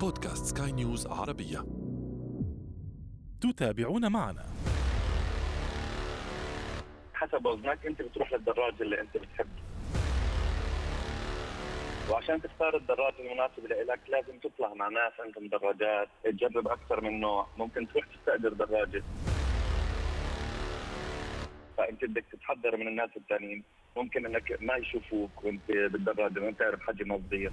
بودكاست سكاي نيوز عربية. تتابعون معنا. حسب وزنك أنت بتروح للدراج اللي أنت بتحبه. وعشان تختار الدراج المناسب لك لازم تطلع مع ناس عندهم دراجات. تجرب أكثر من نوع. ممكن تروح تستأجر دراجة. فأنت بدك تتحضر من الناس الثانيين ممكن إنك ما يشوفوك وأنت بالدراجة ما تعرف حجمها صغير.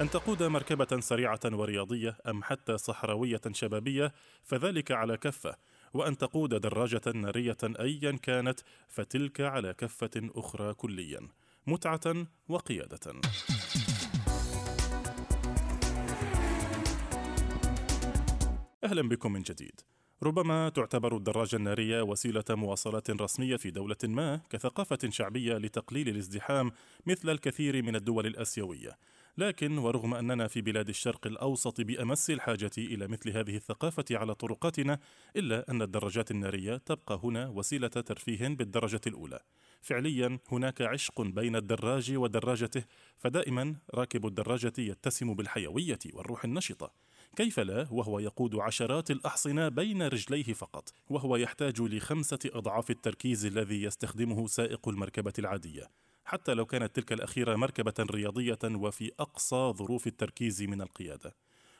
أن تقود مركبة سريعة ورياضية أم حتى صحراوية شبابية فذلك على كفة، وأن تقود دراجة نارية أيا كانت فتلك على كفة أخرى كليا، متعة وقيادة. أهلا بكم من جديد. ربما تعتبر الدراجة النارية وسيلة مواصلات رسمية في دولة ما كثقافة شعبية لتقليل الازدحام مثل الكثير من الدول الآسيوية، لكن ورغم أننا في بلاد الشرق الأوسط بأمس الحاجة إلى مثل هذه الثقافة على طرقاتنا، إلا أن الدراجات النارية تبقى هنا وسيلة ترفيه بالدرجة الأولى. فعليا هناك عشق بين الدراج ودراجته، فدائما راكب الدراجة يتسم بالحيوية والروح النشطة. كيف لا وهو يقود عشرات الأحصنة بين رجليه فقط وهو يحتاج لخمسة أضعاف التركيز الذي يستخدمه سائق المركبة العادية حتى لو كانت تلك الأخيرة مركبة رياضية وفي أقصى ظروف التركيز من القيادة.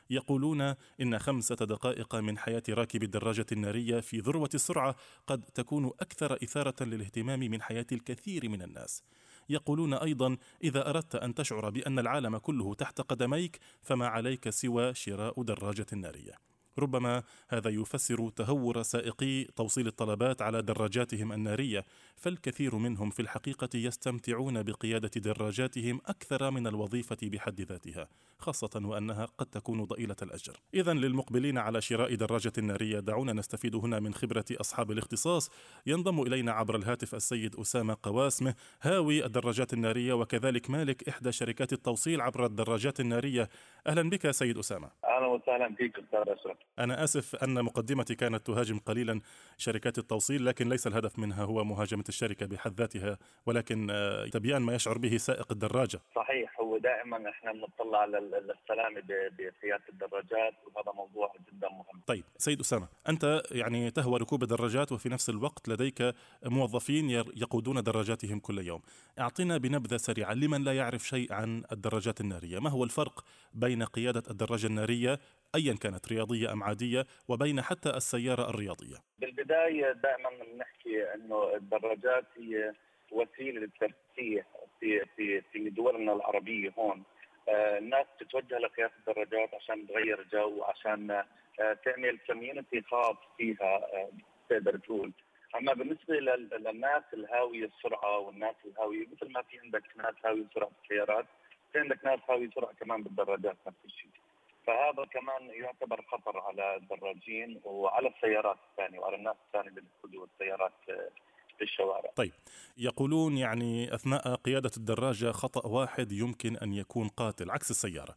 يقولون إن خمسة دقائق من حياة راكب الدراجة النارية في ذروة السرعة قد تكون أكثر إثارة للاهتمام من حياة الكثير من الناس. يقولون أيضا إذا أردت أن تشعر بأن العالم كله تحت قدميك فما عليك سوى شراء دراجة ناريه ربما هذا يفسر تهور سائقي توصيل الطلبات على دراجاتهم النارية فالكثير منهم في الحقيقة يستمتعون بقيادة دراجاتهم أكثر من الوظيفة بحد ذاتها خاصة وأنها قد تكون ضئيلة الأجر. اذا للمقبلين على شراء دراجة نارية دعونا نستفيد هنا من خبرة أصحاب الاختصاص. ينضم إلينا عبر الهاتف السيد أسامة قواسمه هاوي الدراجات النارية وكذلك مالك إحدى شركات التوصيل عبر الدراجات النارية. أهلا بك سيد أسامة. أهلا وسهلا فيك أستاذ أشرف. أنا آسف أن مقدمتي كانت تهاجم قليلا شركات التوصيل لكن ليس الهدف منها هو مهاجمة الشركة بحد ذاتها ولكن آه، تبيان ما يشعر به سائق الدراجة. صحيح هو دائما إحنا بنطلع على السلامة بقيادة الدراجات وهذا موضوع جدا مهم. طيب سيد أسامة أنت يعني تهوى ركوب الدراجات وفي نفس الوقت لديك موظفين يقودون دراجاتهم كل يوم. أعطنا بنبذة سريعة لمن لا يعرف شيء عن الدراجات النارية. ما هو الفرق بين قيادة الدراجة ايا كانت رياضية أم عادية وبين حتى السيارة الرياضية. بالبداية دائما بنحكي إنه الدراجات هي وسيلة للترفيه في في في دولنا العربية هون. آه الناس تتوجه لقياده الدراجات عشان تغير جو عشان آه تعمل community خاص فيها آه تقدر تقول. أما بالنسبة للناس الهاوية السرعه والناس الهاوية مثل ما في عندك ناس هاوية سرعه بالسيارات في عندك ناس هاوية سرعه كمان بالدراجات نفس الشيء. فهذا كمان يعتبر خطر على الدراجين وعلى السيارات الثانية وعلى الناس الثانية اللي بيقودوا السيارات في الشوارع. طيب يقولون يعني أثناء قيادة الدراجة خطأ واحد يمكن أن يكون قاتل عكس السيارة.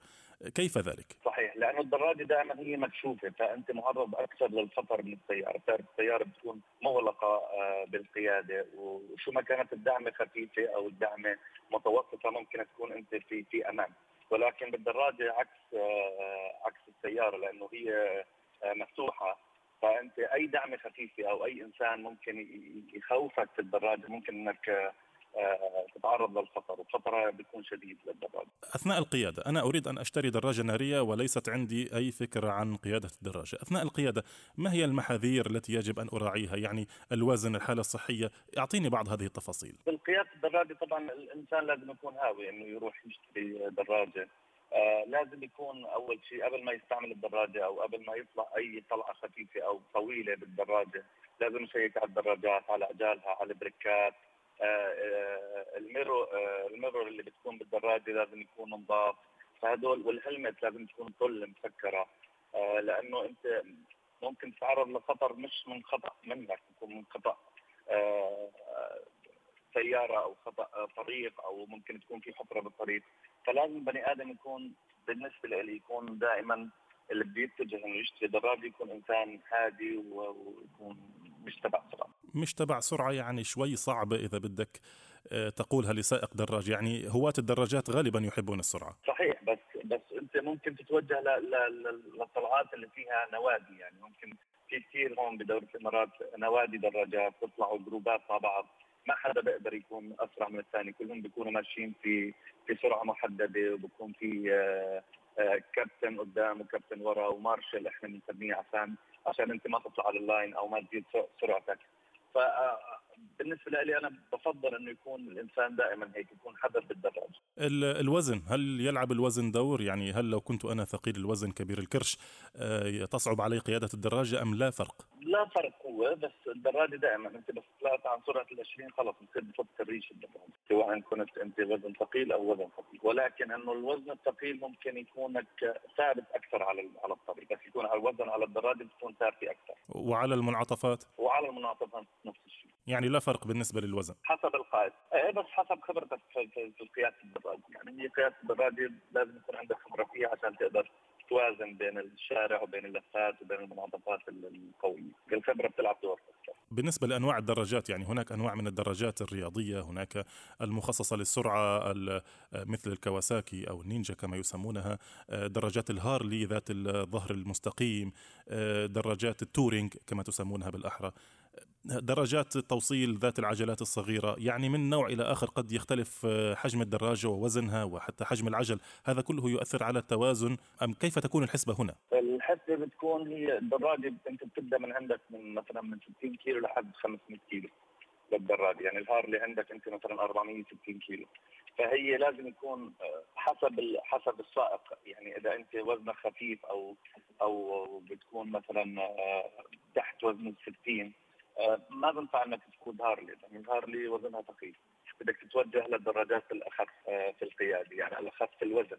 كيف ذلك؟ صحيح لأنه الدراجة دائما هي مكشوفة فأنت معرض أكثر للخطر من السيارة، بتعرف السيارة بتكون مغلقة آه، بالقيادة وشو ما كانت الدعمه خفيفة أو الدعمه متوسطة ممكن تكون أنت في في أمان. ولكن بالدراجة عكس آه، عكس السيارة لأنه هي آه، مفتوحة. فأنت أي دعمه خفيفه أو أي إنسان ممكن يخوفك في الدراجة ممكن إنك آه، تتعرض للخطر والخطر بيكون شديد للدراجة أثناء القيادة أنا أريد أن أشتري دراجة نارية وليست عندي أي فكرة عن قيادة الدراجة. أثناء القيادة ما هي المحاذير التي يجب أن أراعيها؟ يعني الوزن الحالة الصحية. أعطيني بعض هذه التفاصيل. بالقيادة الدراجة طبعا الإنسان لازم يكون هاوي أنه يروح يشتري دراجة. آه لازم يكون أول شيء قبل ما يستعمل الدراجة أو قبل ما يطلع أي طلعة خفيفة أو طويلة بالدراجة لازم يشيك على الدراجات على عجالها على البريكات. ال mirro ال mirror اللي بتكون بالدراجة لازم يكون نظاف. فهدول وال helmet لازم تكون طل مسكرة. لأنه أنت ممكن تتعرض لخطر مش من خطأ منك يكون من خطأ سيارة أو خطأ طريق أو ممكن تكون في حفرة بالطريق. فلازم بني آدم يكون بالنسبة لي يكون دائما اللي بيتجه إنه يشتري دراجة يكون إنسان هادي ويكون مش تبع سرعه مش تبع سرعة يعني شوي صعبه إذا بدك آه، تقولها لسائق دراج. يعني هواة الدراجات غالبا يحبون السرعة. صحيح بس بس أنت ممكن تتوجه للطلعات اللي فيها نوادي. يعني ممكن في كثير هون بدوله الإمارات نوادي دراجات تطلعوا جروبات مع بعض. ما حدا بيقدر يكون أسرع من الثاني. كلهم بيكونوا ماشيين في في سرعة محددة وبكون في آه، آه، كابتن قدام وكابتن ورا ومارشل إحنا بنسميه عشان عشان أنت ما تطلع على اللاين أو ما تزيد سرعتك. ف بالنسبة لي أنا بفضل إنه يكون الإنسان دائما هيك يكون حذر بالدراج الوزن هل يلعب الوزن دور؟ يعني هل لو كنت أنا ثقيل الوزن كبير الكرش آه، تصعب علي قيادة الدراجة أم لا فرق؟ لا فرق هو بس الدراجة دائما. أنت بس طلعت عن سرعة ال 20 خلص بتصير بفك الريش الدراجة. سواء كنت أنت وزن ثقيل أو وزن خفيف ولكن إنه الوزن الثقيل ممكن يكونك ثابت أكثر على على الطريق. بس يكون على الوزن على الدراجة بتكون ثابتة أكثر. وعلى المنعطفات؟ وعلى المنعطفات. يعني لا فرق بالنسبة للوزن. حسب القائد. إيه بس حسب خبرتك في قياده الدراجه يعني هي قياده الدراجه لازم يكون عندك خبرة فيها عشان تقدر توازن بين الشارع وبين اللفات وبين المنعطفات القوية، الخبره بتلعب دور. بالنسبة لأنواع الدراجات يعني هناك أنواع من الدراجات الرياضية، هناك المخصصة للسرعة مثل الكواساكي أو النينجا كما يسمونها، دراجات الهارلي ذات الظهر المستقيم، دراجات ال touring كما تسمونها بالأحرى، دراجات التوصيل ذات العجلات الصغيرة يعني من نوع إلى آخر قد يختلف آه، حجم الدراجة ووزنها وحتى حجم العجل هذا كله يؤثر على التوازن أم كيف تكون الحسبة هنا؟ الحسبة بتكون هي الدراجة أنت بتبدأ من عندك من مثلا من 60 كيلو لحد 500 كيلو للدراجة يعني ال Harley عندك أنت مثلا 460 كيلو فهي لازم يكون آه، حسب حسب السائق يعني إذا أنت وزنك خفيف أو أو بتكون مثلا آه، تحت وزن ال 60 آه، ما بنفع إنك تقود هارلي لأن الهارلي وزنها ثقيل. بدك تتوجه للدراجات الأخف آه، في القيادة يعني الأخف في الوزن.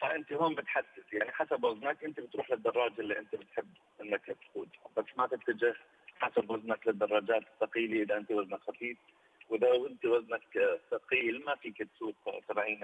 فأنت هون بتحدد يعني حسب وزنك أنت بتروح للدراجة اللي أنت بتحب إنك تقودها بس ما تتجه حسب وزنك للدراجات الثقيلة إذا أنت وزنك خفيف. وإذا أنت وزنك ثقيل ما فيك تسوق تبعين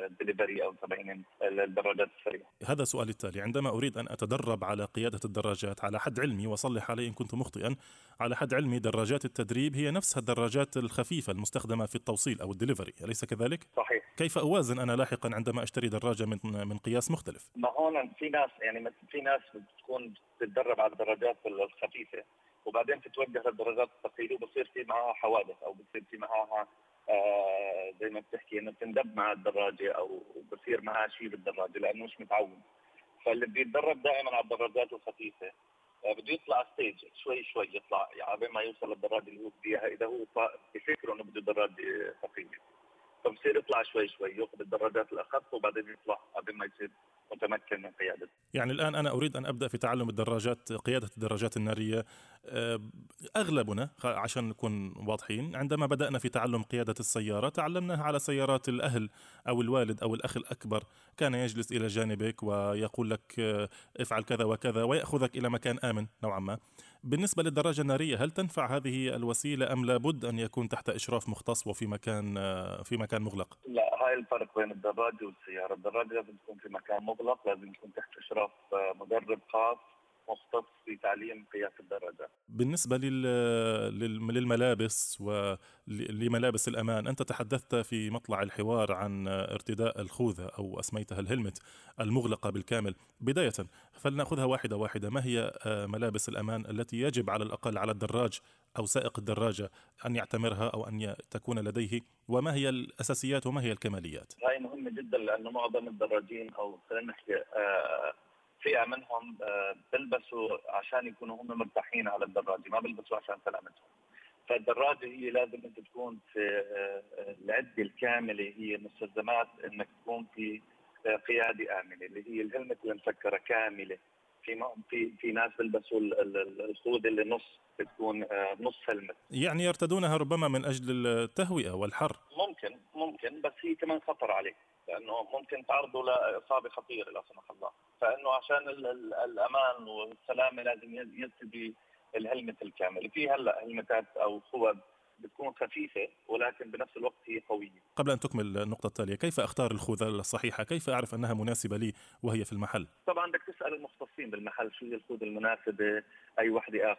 الدليفري أو تبعين الدراجات السريعة. هذا سؤالي التالي، عندما أريد أن أتدرب على قيادة الدراجات على حد علمي وصلح علي إن كنت مخطئا، على حد علمي دراجات التدريب هي نفسها الدراجات الخفيفة المستخدمة في التوصيل أو الدليفري، أليس كذلك؟ صحيح. كيف أوازن أنا لاحقا عندما أشتري دراجة من من قياس مختلف؟ ما هون في ناس يعني في ناس بتكون تتدرب على الدراجات الخفيفة وبعدين تتوجه للدراجات الثقيله وبصير في معها حوادث أو بصير في معها آه زي ما بتحكي إنه بتندب مع الدراجة أو بصير معها شيء بالدراجة لأنه مش متعود. فاللي بيتدرب دائما على الدراجات الخفيفة. آه بده يطلع ستيج شوي شوي يطلع يعني ما يوصل للدراجة اللي هو بديها إذا هو بفكره إنه بده دراجة ثقيله فبصير يطلع شوي شوي يأخذ الدراجات الأخف وبعدين يطلع قبل ما يصير متمكن من قيادته يعني الآن أنا أريد أن أبدأ في تعلم الدراجات قيادة الدراجات النارية. آه، أغلبنا عشان نكون واضحين عندما بدأنا في تعلم قيادة السيارة تعلمناها على سيارات الأهل أو الوالد أو الأخ الأكبر. كان يجلس إلى جانبك ويقول لك آه، افعل كذا وكذا ويأخذك إلى مكان آمن نوعا ما. بالنسبة للدراجة النارية هل تنفع هذه الوسيلة أم لابد أن يكون تحت إشراف مختص وفي مكان آه، في مكان مغلق؟ لا هاي الفرق بين الدراجة والسيارة، الدراجة لازم تكون في مكان مغلق، لازم يكون تحت إشراف آه، مدرب خاص. مختص في تعليم قياس الدراجات. بالنسبة للملابس ولملابس الأمان أنت تحدثت في مطلع الحوار عن ارتداء الخوذة أو أسميتها الهلمت المغلقة بالكامل. بداية فلنأخذها واحدة واحدة. ما هي آه، ملابس الأمان التي يجب على الأقل على الدراج أو سائق الدراجة أن يعتمرها أو أن تكون لديه؟ وما هي الأساسيات وما هي الكماليات؟ هاي مهمة جدا لأنه معظم الدراجين أو خلينا نحكي آه، منهم آه، بيلبسوا عشان يكونوا هم مرتاحين على الدراجة ما بيلبسوا عشان سلامتهم. فالدراجة هي لازم أنت تكون في آه، العده الكاملة هي مستلزمات إنك تكون في آه، قيادة آمنة اللي هي الهلمت المسكره كاملة. في في في ناس بيلبسوا الخوذة اللي نص بتكون آه، نص هلمت. يعني يرتدونها ربما من أجل التهوئة والحر. ممكن ممكن بس هي كمان خطر عليك. لأنه ممكن تعرضوا لإصابة خطيرة لا سمح الله. فإنه عشان الأمان والسلامة لازم يرتدي الهلمت الكامل في هلأ هلمتات أو خوذ بتكون خفيفة ولكن بنفس الوقت هي قوية. قبل أن تكمل النقطة التالية كيف أختار الخوذة الصحيحة؟ كيف أعرف أنها مناسبة لي وهي في المحل؟ طبعا بدك تسأل المختصين بالمحل شو هي الخوذة المناسبة أي وحدة آه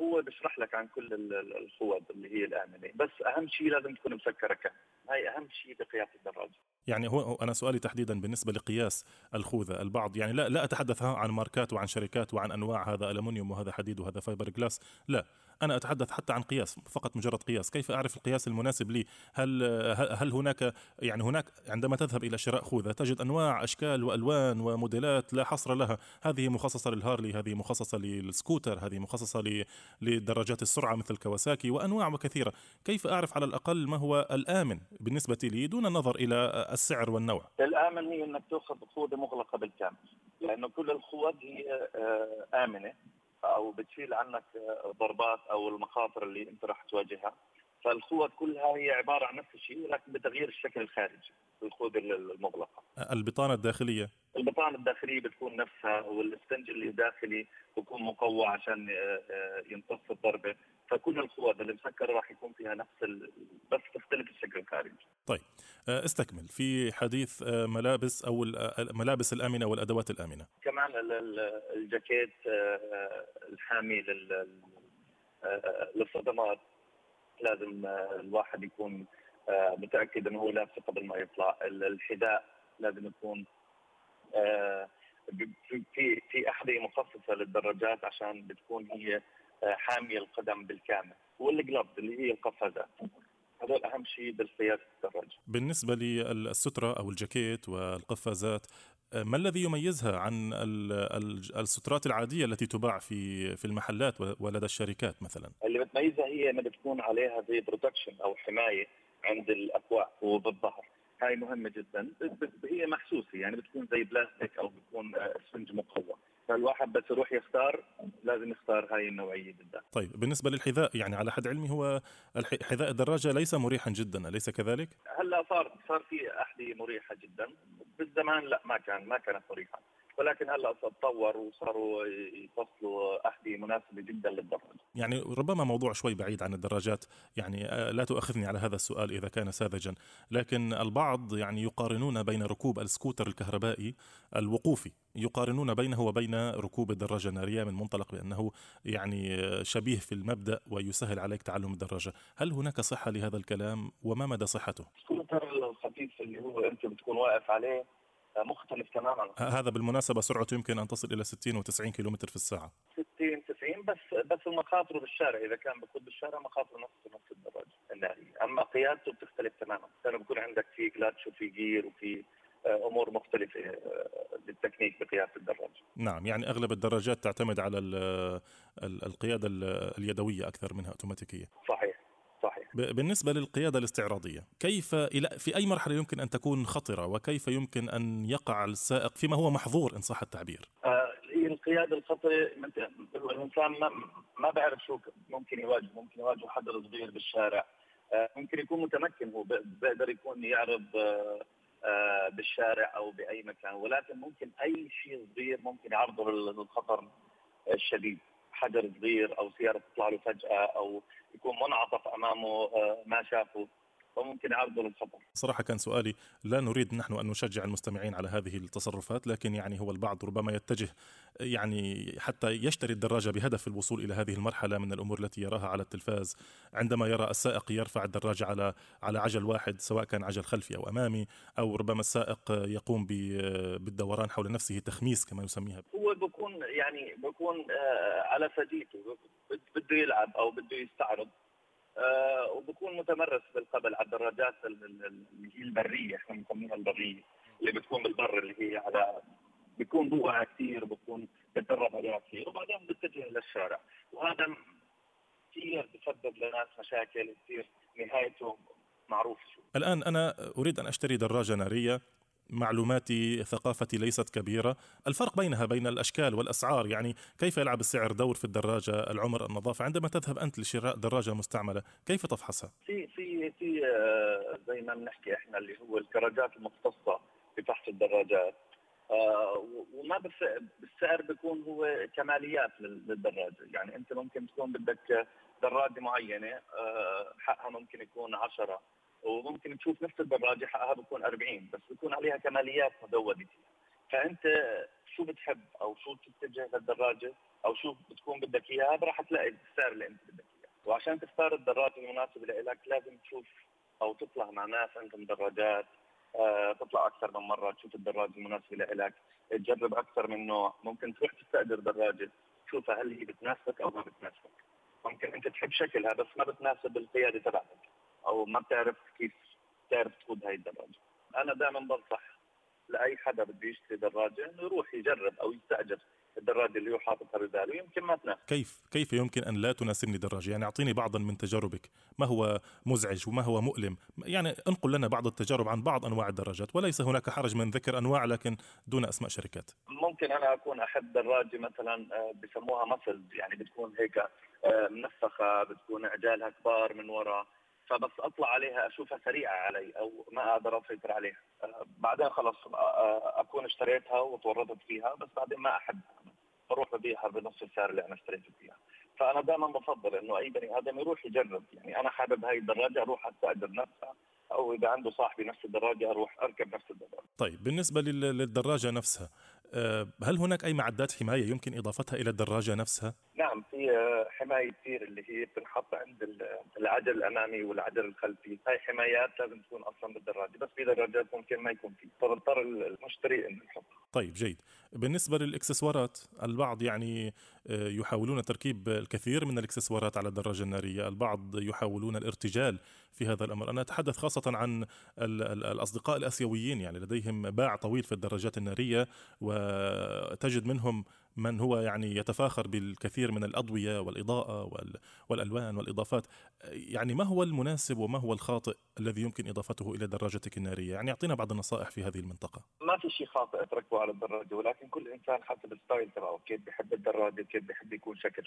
هو بيشرح لك عن كل الخوذ اللي هي الآمنة. بس أهم شيء لازم تكون مسكرة كم. هاي أهم شيء بقياس الدراجة. يعني هو أنا سؤالي تحديدا بالنسبة لقياس الخوذة البعض يعني لا لا أتحدث عن ماركات وعن شركات وعن أنواع هذا ألمونيوم وهذا حديد وهذا فايبر جلاس لا أنا أتحدث حتى عن قياس فقط مجرد قياس. كيف أعرف القياس المناسب لي؟ هل هل هناك يعني هناك عندما تذهب إلى شراء خوذة تجد أنواع أشكال وألوان وموديلات لا حصر لها. هذه مخصصة لل Harley هذه مخصصة للسكوتر هذه مخصصة لدراجات السرعة مثل كواساكي وأنواع كثيرة. كيف أعرف على الأقل ما هو الآمن بالنسبة لي دون النظر إلى السعر والنوع. الآمن هي إنك تأخذ خوذه مغلقة بالكامل لأنه كل الخوذ هي آه، آمنة أو بتشيل عنك الضربات أو المخاطر اللي أنت راح تواجهها. فالخوذ كلها هي عبارة عن نفس الشيء ولكن بتغيير الشكل الخارجي الخوذ المغلقة. البطانة الداخلية؟ البطانة الداخلية بتكون نفسها والستنج اللي داخلي بيكون مقوى عشان آه، آه، يمتص الضربة. فكل الخوذ اللي مسكرة راح يكون فيها نفس ال... بس تختلف الشكل الخارجي. طيب آه، استكمل. في حديث ملابس أو الملابس الأمنة والأدوات الأمنة. كمان الجاكيت الحامي للصدمات. لازم الواحد يكون متأكد إنه هو لابسه قبل ما يطلع. الحذاء لازم يكون آه، في في أحذية مخصصة للدراجات عشان بتكون هي آه، حامية القدم بالكامل وال gloves اللي هي القفازات هذول أهم شيء بالقياده الدراجة. بالنسبة للسترة أو الجاكيت والقفازات آه، ما الذي يميزها عن السترات العادية التي تباع في في المحلات ولدى الشركات مثلا؟ اللي بتميزها هي إنها بتكون عليها زي protection أو حماية عند الأكواع وبالظهر. هاي مهمة جدا. هي محسوسة يعني بتكون زي بلاستيك أو بتكون اسفنج مقوى. فالواحد بس يروح يختار لازم يختار هاي النوعية بالذات. طيب بالنسبة للحذاء يعني على حد علمي هو حذاء الدراجة ليس مريحا جدا أليس كذلك؟ هلأ صار صار في أحذية مريحة جدا. بالزمان لأ ما كان ما كانت مريحة. ولكن هلا تطور وصاروا يفصلوا أحذية مناسبة جدا للدراجة. يعني ربما موضوع شوي بعيد عن الدراجات، يعني آه، لا تؤاخذني على هذا السؤال إذا كان ساذجا، لكن البعض يعني يقارنون بين ركوب السكوتر الكهربائي الوقوفي، يقارنون بينه وبين ركوب الدراجة النارية من منطلق بأنه يعني شبيه في المبدأ ويسهل عليك تعلم الدراجة، هل هناك صحة لهذا الكلام وما مدى صحته؟ السكوتر الخفيف اللي هو أنت بتكون واقف عليه مختلف تماما. هذا بالمناسبة سرعته يمكن أن تصل إلى 60 و90 كيلومتر في الساعة. 60 90 بس بس مخاطره بالشارع إذا كان بقود بالشارع مخاطره نفس نفس الدراجة النارية أما قيادته بتختلف تماما. لأنه بكون عندك في كلاتش وفي جير وفي آه، أمور مختلفة بالتكنيك آه، بقيادة الدراجة. نعم يعني أغلب الدراجات تعتمد على القيادة اليدوية أكثر منها أوتوماتيكية. صحيح. بالنسبة للقيادة الاستعراضية كيف إلى في أي مرحلة يمكن أن تكون خطرة وكيف يمكن أن يقع السائق فيما هو محظور إن صح التعبير؟ آه القيادة الخطرة الإنسان ما, ما بعرف شو ممكن يواجه ممكن يواجه حدا صغير بالشارع. آه ممكن يكون متمكن هو بيقدر يكون يعرض آه بالشارع أو بأي مكان ولكن ممكن أي شيء صغير ممكن يعرضه للخطر الشديد. حجر صغير أو سيارة تطلع له فجأة أو يكون منعطف أمامه آه، ما شافه. وممكن يعرضه للخطر. صراحة كان سؤالي لا نريد نحن أن نشجع المستمعين على هذه التصرفات لكن يعني هو البعض ربما يتجه يعني حتى يشتري الدراجة بهدف الوصول إلى هذه المرحلة من الأمور التي يراها على التلفاز. عندما يرى السائق يرفع الدراجة على على عجل واحد سواء كان عجل خلفي أو أمامي أو ربما السائق يقوم بالدوران حول نفسه تخميس كما يسميها. هو بكون يعني بكون آه، على فديته بده يلعب أو بده يستعرض. وبكون متمرس بالقبل على الدراجات اللي هي البرية إحنا بنسميها البرية اللي بتكون بالبر اللي هي على بيكون ضوءها كثير بكون بتدرب عليها كثير وبعدين بتتجه للشارع. وهذا كثير بسبب لناس مشاكل كثير نهايته معروف الآن أنا أريد أن أشتري دراجة نارية. معلوماتي ثقافتي ليست كبيرة. الفرق بينها بين الأشكال والأسعار يعني كيف يلعب السعر دور في الدراجة العمر النظافة؟ عندما تذهب أنت لشراء دراجة مستعملة كيف تفحصها؟ في في في آه، زي ما بنحكي إحنا اللي هو الكراجات المختصة في فحص الدراجات. آه، وما بالسعر بيكون هو كماليات للدراجة. يعني أنت ممكن تكون بدك دراجة معينة آه، حقها ممكن يكون 10 وممكن تشوف نفس الدراجه حقها بكون 40 بس بكون عليها كماليات مزوده فأنت شو بتحب أو شو تتجه للدراجة أو شو بتكون بدك إياها راح تلاقي السعر اللي أنت بدك إياه. وعشان تختار الدراجة المناسبة لك لازم تشوف أو تطلع مع ناس عندهم دراجات. آه، تطلع أكثر من مرة تشوف الدراجة المناسبة لك تجرب أكثر من نوع. ممكن تروح تستأجر دراجة تشوفها هل هي بتناسبك أو ما بتناسبك. ممكن أنت تحب شكلها بس ما بتناسب القيادة تبعتك. أو ما بتعرف كيف تعرف تقود هاي الدراجة. أنا دائما بنصح لأي حدا بده يشتري دراجة إنه يروح يجرب أو يستأجر الدراجة اللي هو حاططها بباله يمكن ما تناسب. كيف؟ كيف يمكن أن لا تناسبني دراجة؟ يعني أعطيني بعضا من تجاربك. ما هو مزعج وما هو مؤلم؟ يعني انقل لنا بعض التجارب عن بعض أنواع الدراجات وليس هناك حرج من ذكر أنواع لكن دون أسماء شركات. ممكن أنا أكون أحب دراجة مثلا آه، بسموها مسلز يعني بتكون هيك آه، منفخة بتكون عجالها كبار من وراء فبس أطلع عليها أشوفها سريعة علي أو ما أقدر أسيطر عليها آه، بعدين خلص آه، أكون اشتريتها وتورطت فيها بس بعدين ما احبها بروح ببيعها بنص السعر اللي أنا اشتريت فيها فأنا دائما بفضل إنه أي بني آدم يروح يجرب يعني أنا حابب هاي الدراجة أروح أستأجر نفسها أو إذا عنده صاحبي نفس الدراجة أروح أركب نفس الدراجة. طيب بالنسبة للدراجة نفسها هل هناك أي معدات حماية يمكن إضافتها إلى الدراجة نفسها؟ نعم في حماية كثير اللي هي بتنحط عند العجل الأمامي والعجل الخلفي، هاي حمايات لازم تكون أصلا بالدراجة، بس في دراجات ممكن ما يكون في، فبضطر المشتري إنه يحطها. طيب جيد، بالنسبة للإكسسوارات البعض يعني آه، يحاولون تركيب الكثير من الإكسسوارات على الدراجة النارية، البعض يحاولون الارتجال في هذا الأمر، أنا أتحدث خاصة عن الأصدقاء الآسيويين يعني لديهم باع طويل في الدراجات النارية وتجد منهم من هو يعني يتفاخر بالكثير من الأضوية والإضاءة والألوان والإضافات. يعني ما هو المناسب وما هو الخاطئ الذي يمكن إضافته إلى دراجتك النارية؟ يعني أعطينا بعض النصائح في هذه المنطقة. ما في شيء خاطئ تركبه على الدراجة ولكن كل إنسان حسب ال style تبعه كيف بيحب الدراجة كيف بيحب يكون شكل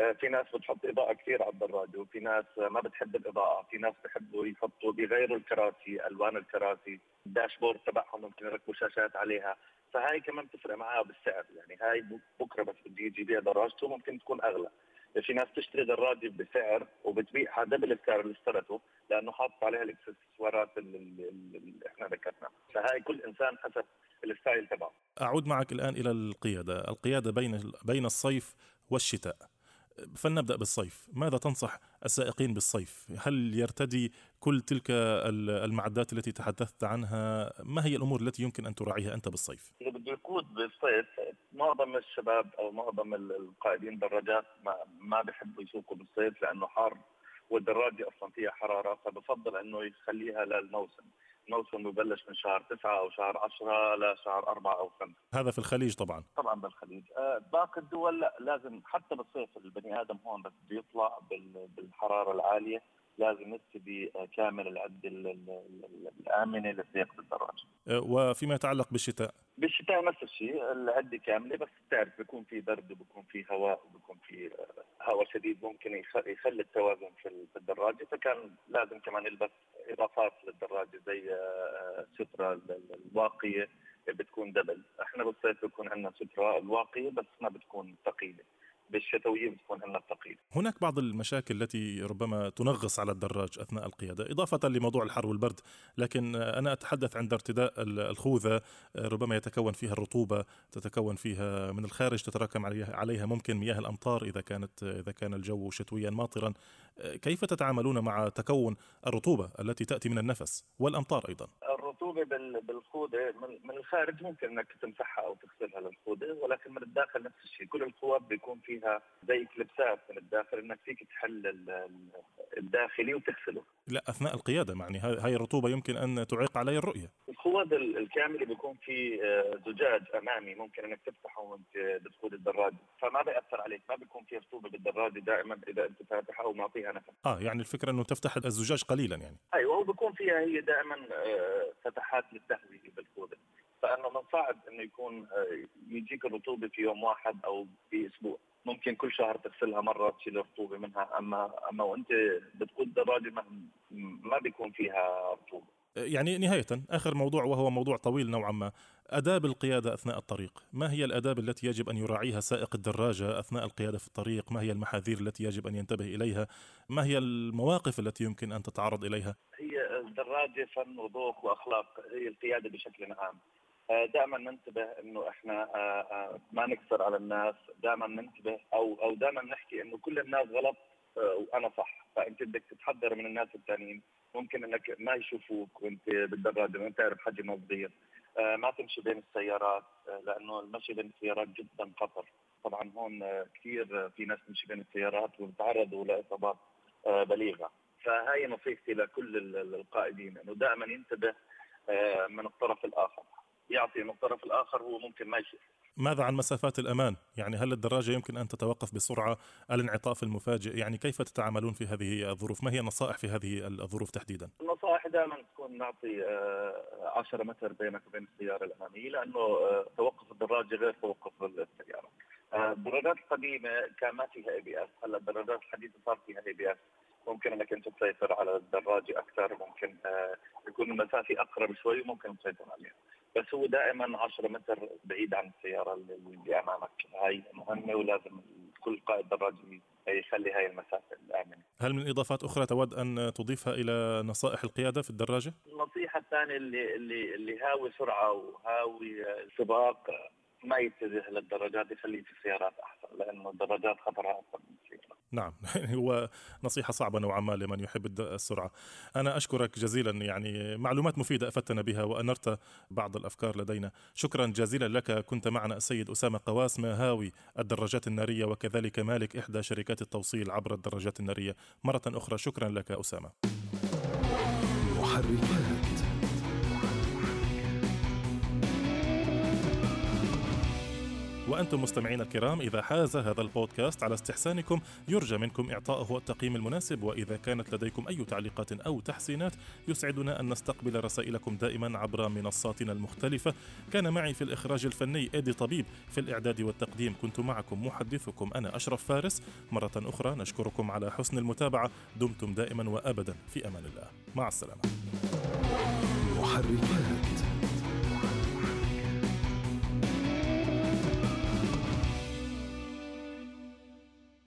آه، في ناس بتحط إضاءة كثير على الدراجة وفي ناس ما بتحب الإضاءة في ناس بحبوا يحطوا بيغيروا الكراسي ألوان الكراسي ال dashboard تبعهم ممكن يركبوا شاشات عليها. فهاي كمان بتفرق معاه بالسعر. يعني هاي بكرة بس بده يجي يبيع دراجته ممكن تكون أغلى. في ناس تشتري دراجة بسعر وبتبيعها double السعر اللي اشترته لأنه حاطط عليها الإكسسوارات اللي, اللي إحنا ذكرناها فهاي كل إنسان حسب الستايل تبعه. أعود معك الآن إلى القيادة. القيادة بين بين الصيف والشتاء. فلنبدأ بالصيف. ماذا تنصح السائقين بالصيف؟ هل يرتدي كل تلك المعدات التي تحدثت عنها؟ ما هي الأمور التي يمكن أن تراعيها أنت بالصيف؟ اللي بده يقود بالصيف معظم الشباب أو معظم القائدين دراجات ما, ما بيحبوا يسوقوا بالصيف لأنه حار والدراجة أصلا فيها حرارة فبفضل أنه يخليها للموسم. الموسم ببلش من شهر تسعة أو شهر عشرة لشهر أربعة أو خمسة. هذا في الخليج طبعا. طبعا بالخليج. آه باقي الدول لا لازم حتى بالصيف البني آدم هون بس بده يطلع بالحرارة العالية. لازم آه، كامل العدة الآمنة لسياقة الدراجة. آه، وفيما يتعلق بالشتاء؟ بالشتاء نفس الشيء العدة كاملة بس بتعرف بيكون في برد وبيكون في هواء وبيكون في هواء شديد ممكن يخلي التوازن في الدراجة. فكان لازم كمان يلبس إضافات للدراجة زي السترة آه، الواقية بتكون دبل. إحنا بالصيف بيكون عندنا سترة الواقيه بس ما بتكون ثقيلة. بالشتوية بتكون عندنا ثقيله. هناك بعض المشاكل التي ربما تنغص على الدراج أثناء القيادة، إضافة لموضوع الحر والبرد، لكن أنا أتحدث عند ارتداء الخوذة ربما يتكون فيها الرطوبة، تتكون فيها من الخارج تتراكم عليها ممكن مياه الأمطار إذا كانت إذا كان الجو شتويا ماطرا، كيف تتعاملون مع تكون الرطوبة التي تأتي من النفس والأمطار أيضا؟ الرطوبه بالخوذه من الخارج ممكن إنك تمسحها أو تغسلها للخوذه ولكن من الداخل نفس الشيء، كل الخوذ بيكون فيها زي كليبسات من الداخل إنك فيك تحل الداخلي وتغسله. لا أثناء القيادة يعني هاي الرطوبة يمكن أن تعيق علي الرؤية. القوة الكاملة بيكون في آه، زجاج أمامي ممكن إنك تفتحه وأنت بتقود الدراجة. فما بيأثر عليك. ما بيكون في رطوبة بالدراجة دائما إذا أنت فاتحها ومعطيها نفس. آه يعني الفكرة إنه تفتح الزجاج قليلا يعني. أيوه هو بيكون فيها هي دائما فتحات للتهويه بالقوده فانه من صعب إنه يكون آه، يجيك الرطوبة في يوم واحد أو في أسبوع. ممكن كل شهر تغسلها مرة تشيل الرطوبة منها أما أما وأنت بتقود دراجه ما, ما بيكون فيها رطوبة. يعني نهاية آخر موضوع وهو موضوع طويل نوعا ما. آداب القيادة أثناء الطريق. ما هي الآداب التي يجب أن يراعيها سائق الدراجة أثناء القيادة في الطريق؟ ما هي المحاذير التي يجب أن ينتبه إليها؟ ما هي المواقف التي يمكن أن تتعرض إليها؟ هي الدراجة فن وذوق وأخلاق هي القيادة بشكل عام. آه، دائما ننتبه إنه إحنا آه، آه، ما نكسر على الناس. دائما ننتبه أو أو دائما نحكي إنه كل الناس غلط. وأنا صح. فانت بدك تتحضر من الناس الثانيين ممكن إنك ما يشوفوك وأنت بالدراجة وأنت تعرف حجمها صغير آه، ما تمشي بين السيارات آه، لأنه المشي بين السيارات جدا خطر. طبعا هون آه، كثير في ناس تمشي بين السيارات وبتعرضوا لإصابات بليغة. فهاي نصيحتي لكل القائدين إنه دائما ينتبه من الطرف الآخر. يعطي من الطرف الآخر هو ممكن ما يشوف. ماذا عن مسافات الأمان؟ يعني هل الدراجة يمكن أن تتوقف بسرعة الانعطاف المفاجئ؟ يعني كيف تتعاملون في هذه الظروف؟ ما هي النصائح في هذه الظروف تحديدا؟ النصائح دائما تكون نعطي 10 آه، متر بينك وبين السيارة الأمامية لأنه آه، توقف الدراجة غير توقف السيارة. آه، الدراجات القديمة كان ما فيها ABS، هلا الدراجات الحديثة صار فيها ABS. ممكن إنك أنت تسيطر على الدراجة أكثر، ممكن يكون المسافة أقرب شوي وممكن تسيطر عليها. بس هو دائما 10 متر بعيد عن السيارة اللي أمامك هاي مهمة ولازم كل قائد دراجي يخلي هاي المسافة الآمنة. هل من إضافات أخرى تود أن تضيفها إلى نصائح القيادة في الدراجة؟ النصيحة الثانية اللي اللي اللي هاوي سرعة وهاوي سباق ما يتجه للدراجات يخليه في السيارات أحسن لأنه الدراجات خطرها أكثر. نعم. هو نصيحة صعبة نوعا ما لمن يحب السرعة. أنا أشكرك جزيلا. يعني معلومات مفيدة أفدتنا بها وأنرت بعض الأفكار لدينا. شكرا جزيلا لك. كنت معنا السيد أسامة قواس مهاوي الدراجات النارية وكذلك مالك إحدى شركات التوصيل عبر الدراجات النارية. مرة أخرى شكرا لك أسامة. محركات. وأنتم مستمعين الكرام إذا حاز هذا البودكاست على استحسانكم يرجى منكم إعطائه التقييم المناسب وإذا كانت لديكم أي تعليقات أو تحسينات يسعدنا أن نستقبل رسائلكم دائما عبر منصاتنا المختلفة. كان معي في الإخراج الفني إيدي طبيب في الإعداد والتقديم كنت معكم محدثكم أنا أشرف فارس. مرة أخرى نشكركم على حسن المتابعة. دمتم دائما وأبدا. في أمان الله. مع السلامة. محركات.